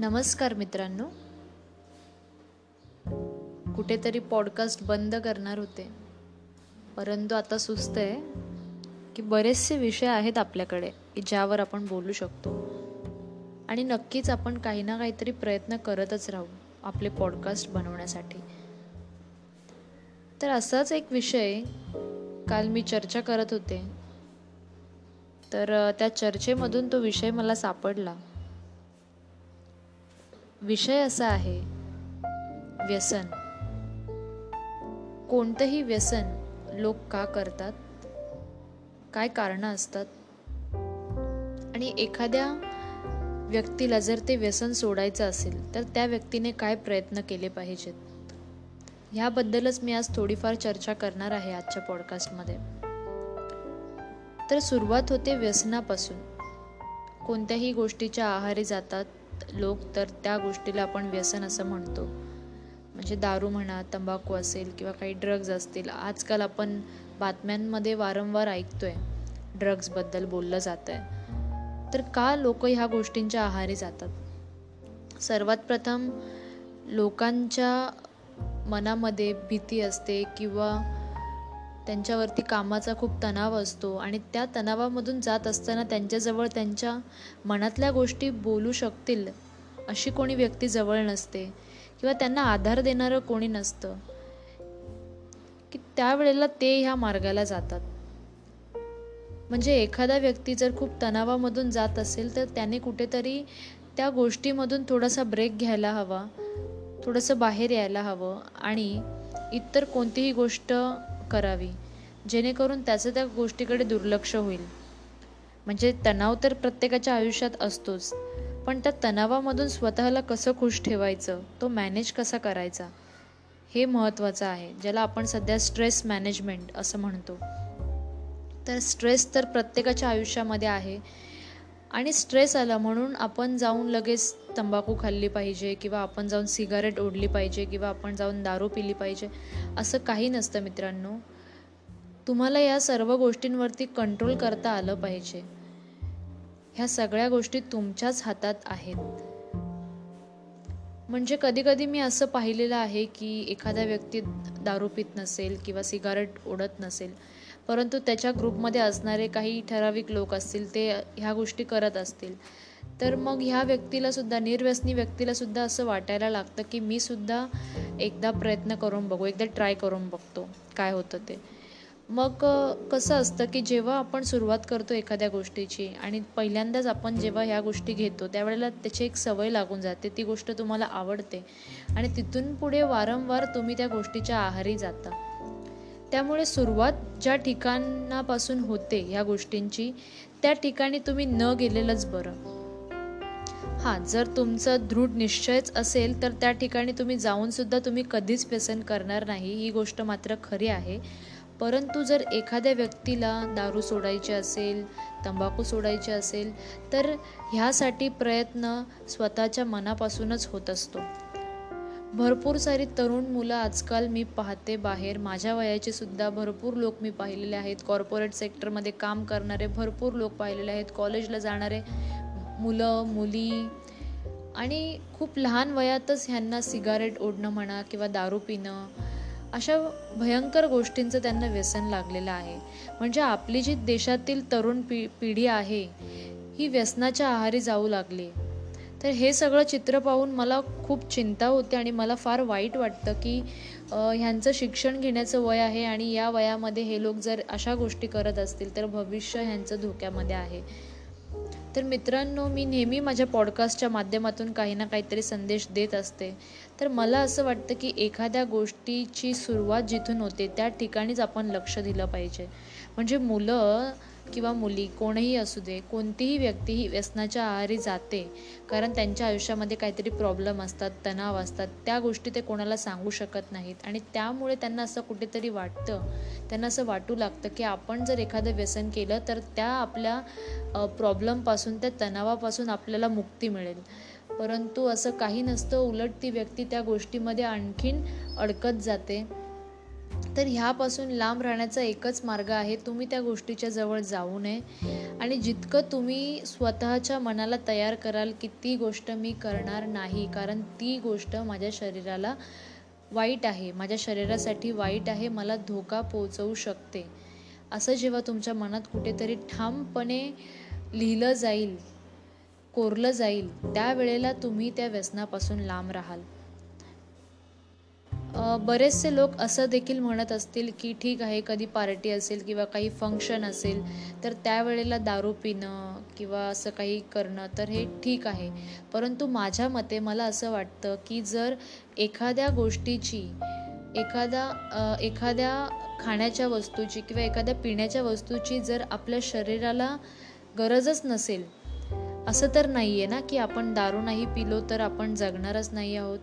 नमस्कार मित्रांनो. कुठेतरी पॉडकास्ट बंद करणार होते. परंतु आता सुस्त आहे की बरेचसे विषय आहेत आपल्याकडे की ज्यावर आपण बोलू शकतो. आणि नक्कीच आपण काही ना काहीतरी प्रयत्न करतच राहू आपले पॉडकास्ट बनवण्यासाठी. तर असाच एक विषय काल मी चर्चा करत होते. तर त्या चर्चेमधून तो विषय मला सापडला. विषय असा आहे व्यसन. कोणतंही व्यसन लोक का करतात? काय कारणं असतात? आणि एखाद्या व्यक्तीला जर ते व्यसन सोडायचं असेल तर त्या व्यक्तीने काय प्रयत्न केले पाहिजेत? ह्याबद्दलच मी आज थोडीफार चर्चा करणार आहे आजच्या पॉडकास्टमध्ये तर सुरुवात होते व्यसनापासून. कोणत्याही गोष्टीच्या आहारी जातात लोक तर त्या गोष्टीला आपण व्यसन असं म्हणतो. म्हणजे दारू म्हणा तंबाखू असेल किंवा काही ड्रग्ज असतील आजकाल आपण बातम्यांमध्ये वारंवार ऐकतोय ड्रग्जबद्दल बोललं जात आहे तर का लोक ह्या गोष्टींच्या आहारी जातात? सर्वात प्रथम लोकांच्या मनामध्ये भीती असते किंवा त्यांच्यावरती कामाचा खूप तणाव असतो आणि त्या तणावामधून जात असताना त्यांच्याजवळ त्यांच्या मनातल्या गोष्टी बोलू शकतील अशी कोणी व्यक्ती जवळ नसते किंवा त्यांना आधार देणारं कोणी नसतं. की त्यावेळेला ते ह्या मार्गाला जातात. म्हणजे एखादा व्यक्ती जर खूप तणावामधून जात असेल तर त्याने कुठेतरी त्या गोष्टीमधून थोडासा ब्रेक घ्यायला हवा थोडंसं बाहेर यायला हवं आणि इतर कोणतीही गोष्ट करावी. जेणेकरून त्याचं त्या गोष्टीकडे दुर्लक्ष होईल. म्हणजे तणाव तर प्रत्येकाच्या आयुष्यात असतोच पण त्या तणावामधून स्वतःला कसं खुश ठेवायचं तो मॅनेज कसा करायचा हे महत्त्वाचं आहे ज्याला आपण सध्या स्ट्रेस मॅनेजमेंट असं म्हणतो. तर स्ट्रेस तर प्रत्येकाच्या आयुष्यामध्ये आहे आणि स्ट्रेस आला म्हणून आपण जाऊन लगेच तंबाखू खाल्ली पाहिजे किंवा आपण जाऊन सिगारेट ओढली पाहिजे किंवा आपण जाऊन दारू पिली पाहिजे असं काही नसतं मित्रांनो. तुम्हाला या सर्व गोष्टींवरती कंट्रोल करता आलं पाहिजे. ह्या सगळ्या गोष्टी तुमच्याच हातात आहेत. म्हणजे कधी कधी मी असं पाहिलेलं आहे की एखाद्या व्यक्ती दारू पित नसेल किंवा सिगारेट ओढत नसेल परंतु त्याच्या ग्रुपमध्ये असणारे काही ठराविक लोक असतील ते ह्या गोष्टी करत असतील. तर मग ह्या व्यक्तीलासुद्धा निर्व्यसनी व्यक्तीलासुद्धा असं वाटायला लागतं की मी सुद्धा एकदा प्रयत्न करून बघू एकदा ट्राय करून बघतो काय होतं ते. मग कसं असतं की जेव्हा आपण सुरुवात करतो एखाद्या गोष्टीची आणि पहिल्यांदाच आपण जेव्हा ह्या गोष्टी घेतो त्यावेळेला त्याची एक सवय लागून जाते. ती गोष्ट तुम्हाला आवडते आणि तिथून पुढे वारंवार तुम्ही त्या गोष्टीच्या आहारी जाता. त्यामुळे सुरुवात ज्या ठिकाणापासून होते ह्या गोष्टींची त्या ठिकाणी तुम्ही न गेलेलंच बरं. हां जर तुमचं दृढ निश्चयच असेल तर त्या ठिकाणी तुम्ही जाऊन सुद्धा तुम्ही कधीच व्यसन करणार नाही. ही गोष्ट मात्र खरी आहे. परंतु जर एखाद्या व्यक्तीला दारू सोडायची असेल तंबाखू सोडायची असेल तर ह्यासाठी प्रयत्न स्वतःच्या मनापासूनच होत असतो. भरपूर सारी तरुण मुलं आजकाल मी पाहते बाहेर. माझ्या वयाचे सुद्धा भरपूर लोक मी पाहिलेले आहेत. कॉर्पोरेट सेक्टरमध्ये काम करणारे भरपूर लोक पाहिलेले आहेत. कॉलेजला जाणारे मुलं मुली आणि खूप लहान वयातच ह्यांना सिगारेट ओढणं म्हणा किंवा दारू पिणं अशा भयंकर गोष्टींचं त्यांना व्यसन लागलेलं आहे. म्हणजे आपली जी देशातील तरुण पि पिढी आहे ही व्यसनाच्या आहारी जाऊ लागली. तर हे सगळं चित्र पाहून मला खूप चिंता होते आणि मला फार वाईट वाटतं की ह्यांचं शिक्षण घेण्याचं वय आहे आणि या वयामध्ये हे लोक जर अशा गोष्टी करत असतील तर भविष्य ह्यांचं धोक्यामध्ये आहे. तर मित्रांनो मी नेहमी माझ्या पॉडकास्टच्या माध्यमातून काही ना काहीतरी संदेश देत असते. तर मला असं वाटतं की एखाद्या गोष्टीची सुरुवात जिथून होते त्या ठिकाणीच आपण लक्ष दिलं पाहिजे. म्हणजे मुलं किंवा मुली कोणीही असू दे कोणतीही व्यक्ती ही व्यसनाच्या आहारी जाते कारण त्यांच्या आयुष्यामध्ये काहीतरी प्रॉब्लेम असतात तणाव असतात त्या गोष्टी ते कोणाला सांगू शकत नाहीत. आणि त्यामुळे त्यांना असं कुठेतरी वाटतं त्यांना असं वाटू लागतं की आपण जर एखादं व्यसन केलं तर त्या आपल्या प्रॉब्लेमपासून त्या तणावापासून आपल्याला मुक्ती मिळेल. परंतु असं काही नसतं उलट ती व्यक्ती त्या गोष्टीमध्ये आणखीन अडकत जाते. तर ह्यापासून लांब राहण्याचा एकच मार्ग आहे तुम्ही त्या गोष्टीच्या जवळ जाऊ नये. आणि जितकं तुम्ही स्वतःच्या मनाला तयार कराल की ती गोष्ट मी करणार नाही कारण ती गोष्ट माझ्या शरीराला वाईट आहे माझ्या शरीरासाठी वाईट आहे मला धोका पोचवू शकते. असं जेव्हा तुमच्या मनात कुठेतरी ठामपणे लिहिलं जाईल कोरलं जाईल त्यावेळेला तुम्ही त्या व्यसनापासून लांब राहाल. बरेचसे लोक असं देखील म्हणत असतील की ठीक आहे कधी पार्टी असेल किंवा काही फंक्शन असेल तर त्यावेळेला दारू पिणं किंवा असं काही करणं तर हे ठीक आहे. परंतु माझ्या मते मला असं वाटतं की जर एखाद्या गोष्टीची एखादा एखाद्या खाण्याच्या वस्तूची किंवा एखाद्या पिण्याच्या वस्तूची जर आपल्या शरीराला गरजच नसेल असं तर नाही आहे ना की आपण दारू नाही पिलो तर आपण जगणारच नाही आहोत.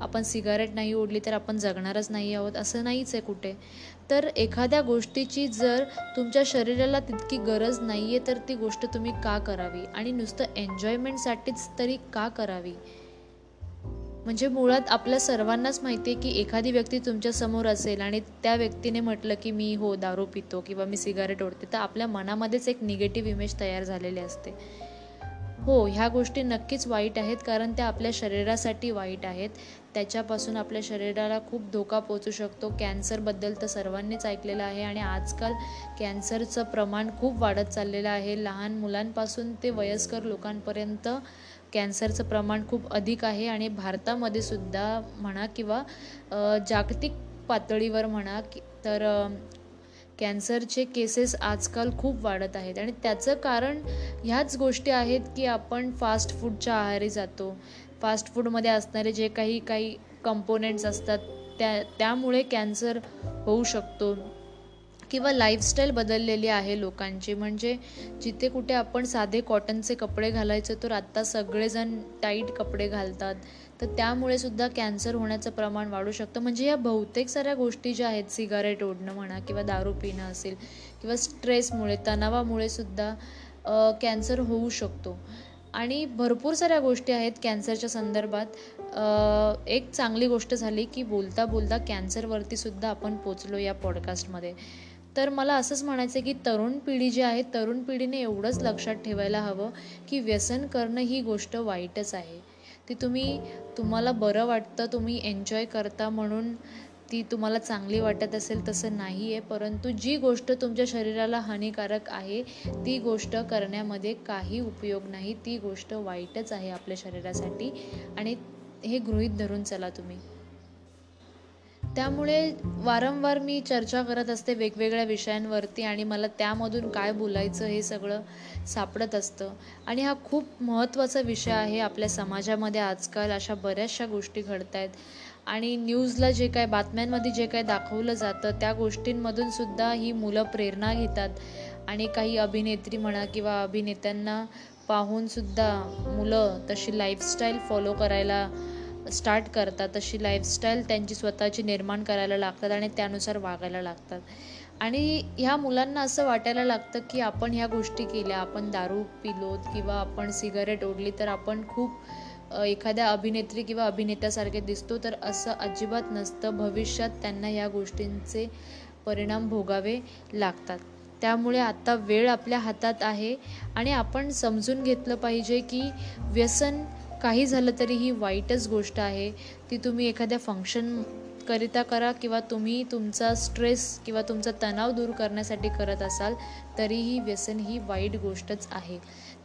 आपण सिगारेट नाही ओढली तर आपण जगणारच नाही आहोत असं नाहीच आहे कुठे. तर एखाद्या गोष्टीची जर तुमच्या शरीराला तितकी गरज नाही आहे तर ती गोष्ट तुम्ही का करावी? आणि नुसतं एन्जॉयमेंटसाठीच तरी का करावी? म्हणजे मुळात आपल्या सर्वांनाच माहिती आहे की एखादी व्यक्ती तुमच्यासमोर असेल आणि त्या व्यक्तीने म्हटलं की मी हो दारू पितो किंवा मी सिगारेट ओढते तर आपल्या मनामध्येच एक निगेटिव्ह इमेज तयार झालेली असते. हो ह्या गोष्टी नक्कीच वाईट आहेत कारण त्या आपल्या शरीरासाठी वाईट आहेत. त्याच्यापासून आपल्या शरीराला खूप धोका पोचू शकतो. कॅन्सरबद्दल तर सर्वांनीच ऐकलेलं आहे आणि आजकाल कॅन्सरचं प्रमाण खूप वाढत चाललेलं आहे. लहान मुलांपासून ते वयस्कर लोकांपर्यंत कॅन्सरचं प्रमाण खूप अधिक आहे आणि भारतामध्ये सुद्धा म्हणा किंवा जागतिक पातळीवर म्हणा की तर कॅन्सरचे केसेस आजकाल खूप वाढत आहेत. आणि त्याचं कारण ह्याच गोष्टी आहेत की आपण फास्ट फूडच्या आहारी जातो. फास्ट फूडमध्ये असणारे जे काही काही कंपोनेंट्स असतात त्या त्यामुळे कॅन्सर होऊ शकतो. किंवा लाईफस्टाईल बदललेली आहे लोकांची. म्हणजे जिथे कुठे आपण साधे कॉटनचे कपडे घालायचो तर आत्ता सगळेजण टाईट कपडे घालतात. तर त्यामुळे सुद्धा कॅन्सर होण्याचं प्रमाण वाढू शकतं. म्हणजे या बहुतेक साऱ्या गोष्टी ज्या आहेत सिगारेट ओढणं म्हणा किंवा दारू पिणं असेल किंवा स्ट्रेसमुळे तणावामुळे सुद्धा कॅन्सर होऊ शकतो. आणि भरपूर साऱ्या गोष्टी आहेत कॅन्सरच्या संदर्भात. एक चांगली गोष्ट झाली की बोलता बोलता कॅन्सरवरती सुद्धा आपण पोचलो या पॉडकास्टमध्ये. तर मला असंच म्हणायचं आहे की तरुण पिढी जी आहे तरुण पिढीने एवढंच लक्षात ठेवायला हवं की व्यसन करणं ही गोष्ट वाईटच आहे. ती तुम्ही तुम्हाला बरं वाटतं तुम्ही एन्जॉय करता म्हणून ती तुम्हाला चांगली वाटत असेल तसं नाही आहे परंतु जी गोष्ट तुमच्या शरीराला हानिकारक आहे ती गोष्ट करण्यामध्ये काही उपयोग नाही. ती गोष्ट वाईटच आहे आपल्या शरीरासाठी. आणि हे गृहीत धरून चला तुम्ही. त्यामुळे वारंवार मी चर्चा करत असते वेगवेगळ्या विषयांवरती आणि मला त्यामधून काय बोलायचं हे सगळं सापडत असतं. आणि हा खूप महत्त्वाचा विषय आहे आपल्या समाजामध्ये आजकाल अशा बऱ्याचशा गोष्टी घडत आहेत. आणि न्यूजला जे काय बातम्यांमध्ये जे काय दाखवलं जातं त्या गोष्टींमधून सुद्धा ही मुलं प्रेरणा घेतात. आणि काही अभिनेत्री म्हणा किंवा अभिनेत्यांना पाहूनसुद्धा मुलं तशी लाईफस्टाईल फॉलो करायला स्टार्ट करतात तशी लाईफस्टाईल त्यांची स्वतःची निर्माण करायला लागतात आणि त्यानुसार वागायला लागतात. आणि ह्या मुलांना असं वाटायला लागतं की आपण ह्या गोष्टी केल्या आपण दारू पिलोत किंवा आपण सिगारेट ओढली तर आपण खूप एखाद्या अभिनेत्री किंवा अभिनेत्यासारखे दिसतो तर असं अजिबात नसतं. भविष्यात त्यांना ह्या गोष्टींचे परिणाम भोगावे लागतात. त्यामुळे आता वेळ आपल्या हातात आहे आणि आपण समजून घेतलं पाहिजे की व्यसन काही झालं तरी ही वाईटच गोष्ट आहे. ती तुम्ही एखाद्या फंक्शन करिता करा किंवा तुम्ही तुमचा स्ट्रेस किंवा तुमचा तणाव दूर करण्यासाठी करत असाल तरीही व्यसन ही वाईट गोष्टच आहे.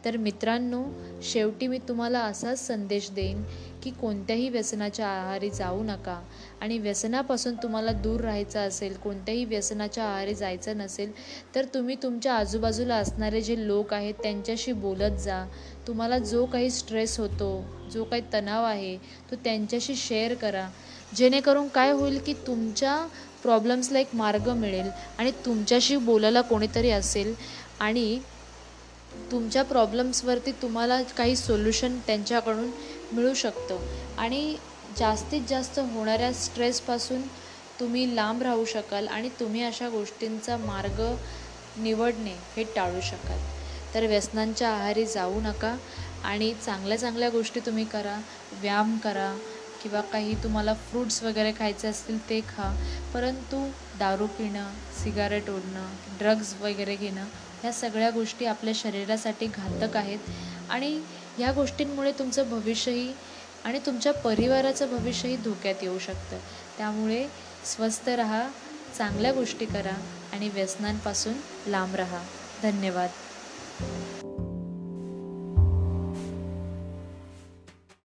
तर मित्रांनो शेवटी मी तुम्हाला असाच संदेश देईन की कोणत्याही व्यसनाच्या आहारी जाऊ नका. आणि व्यसनापासून तुम्हाला दूर राहायचं असेल कोणत्याही व्यसनाच्या आहारी जायचं नसेल तर तुम्ही तुमच्या आजूबाजूला असणारे जे लोक आहेत त्यांच्याशी बोलत जा. तुम्हाला जो काही स्ट्रेस होतो जो काही तणाव आहे तो त्यांच्याशी शेअर करा. जेणेकरून काय होईल की तुमच्या प्रॉब्लेम्सला एक मार्ग मिळेल आणि तुमच्याशी बोलायला कोणीतरी असेल आणि तुमच्या प्रॉब्लेम्सवरती तुम्हाला काही सोल्युशन त्यांच्याकडून मिळू शकतं. आणि जास्तीत जास्त होणाऱ्या स्ट्रेसपासून तुम्ही लांब राहू शकाल आणि तुम्ही अशा गोष्टींचा मार्ग निवडणे हे टाळू शकाल. तर व्यसनांच्या आहारी जाऊ नका आणि चांगल्या चांगल्या गोष्टी तुम्ही करा. व्यायाम करा किंवा काही तुम्हाला फ्रूट्स वगैरे खायचे असतील ते खा. परंतु दारू पिणं सिगारेट ओढणं ड्रग्ज वगैरे घेणं ह्या सगळ्या गोष्टी आपल्या शरीरासाठी घातक आहेत. आणि ह्या गोष्टींमुळे तुमचं भविष्यही आणि तुमच्या परिवाराचं भविष्यही धोक्यात येऊ शकतं. त्यामुळे स्वस्थ रहा चांगल्या गोष्टी करा आणि व्यसनांपासून लांब रहा. धन्यवाद.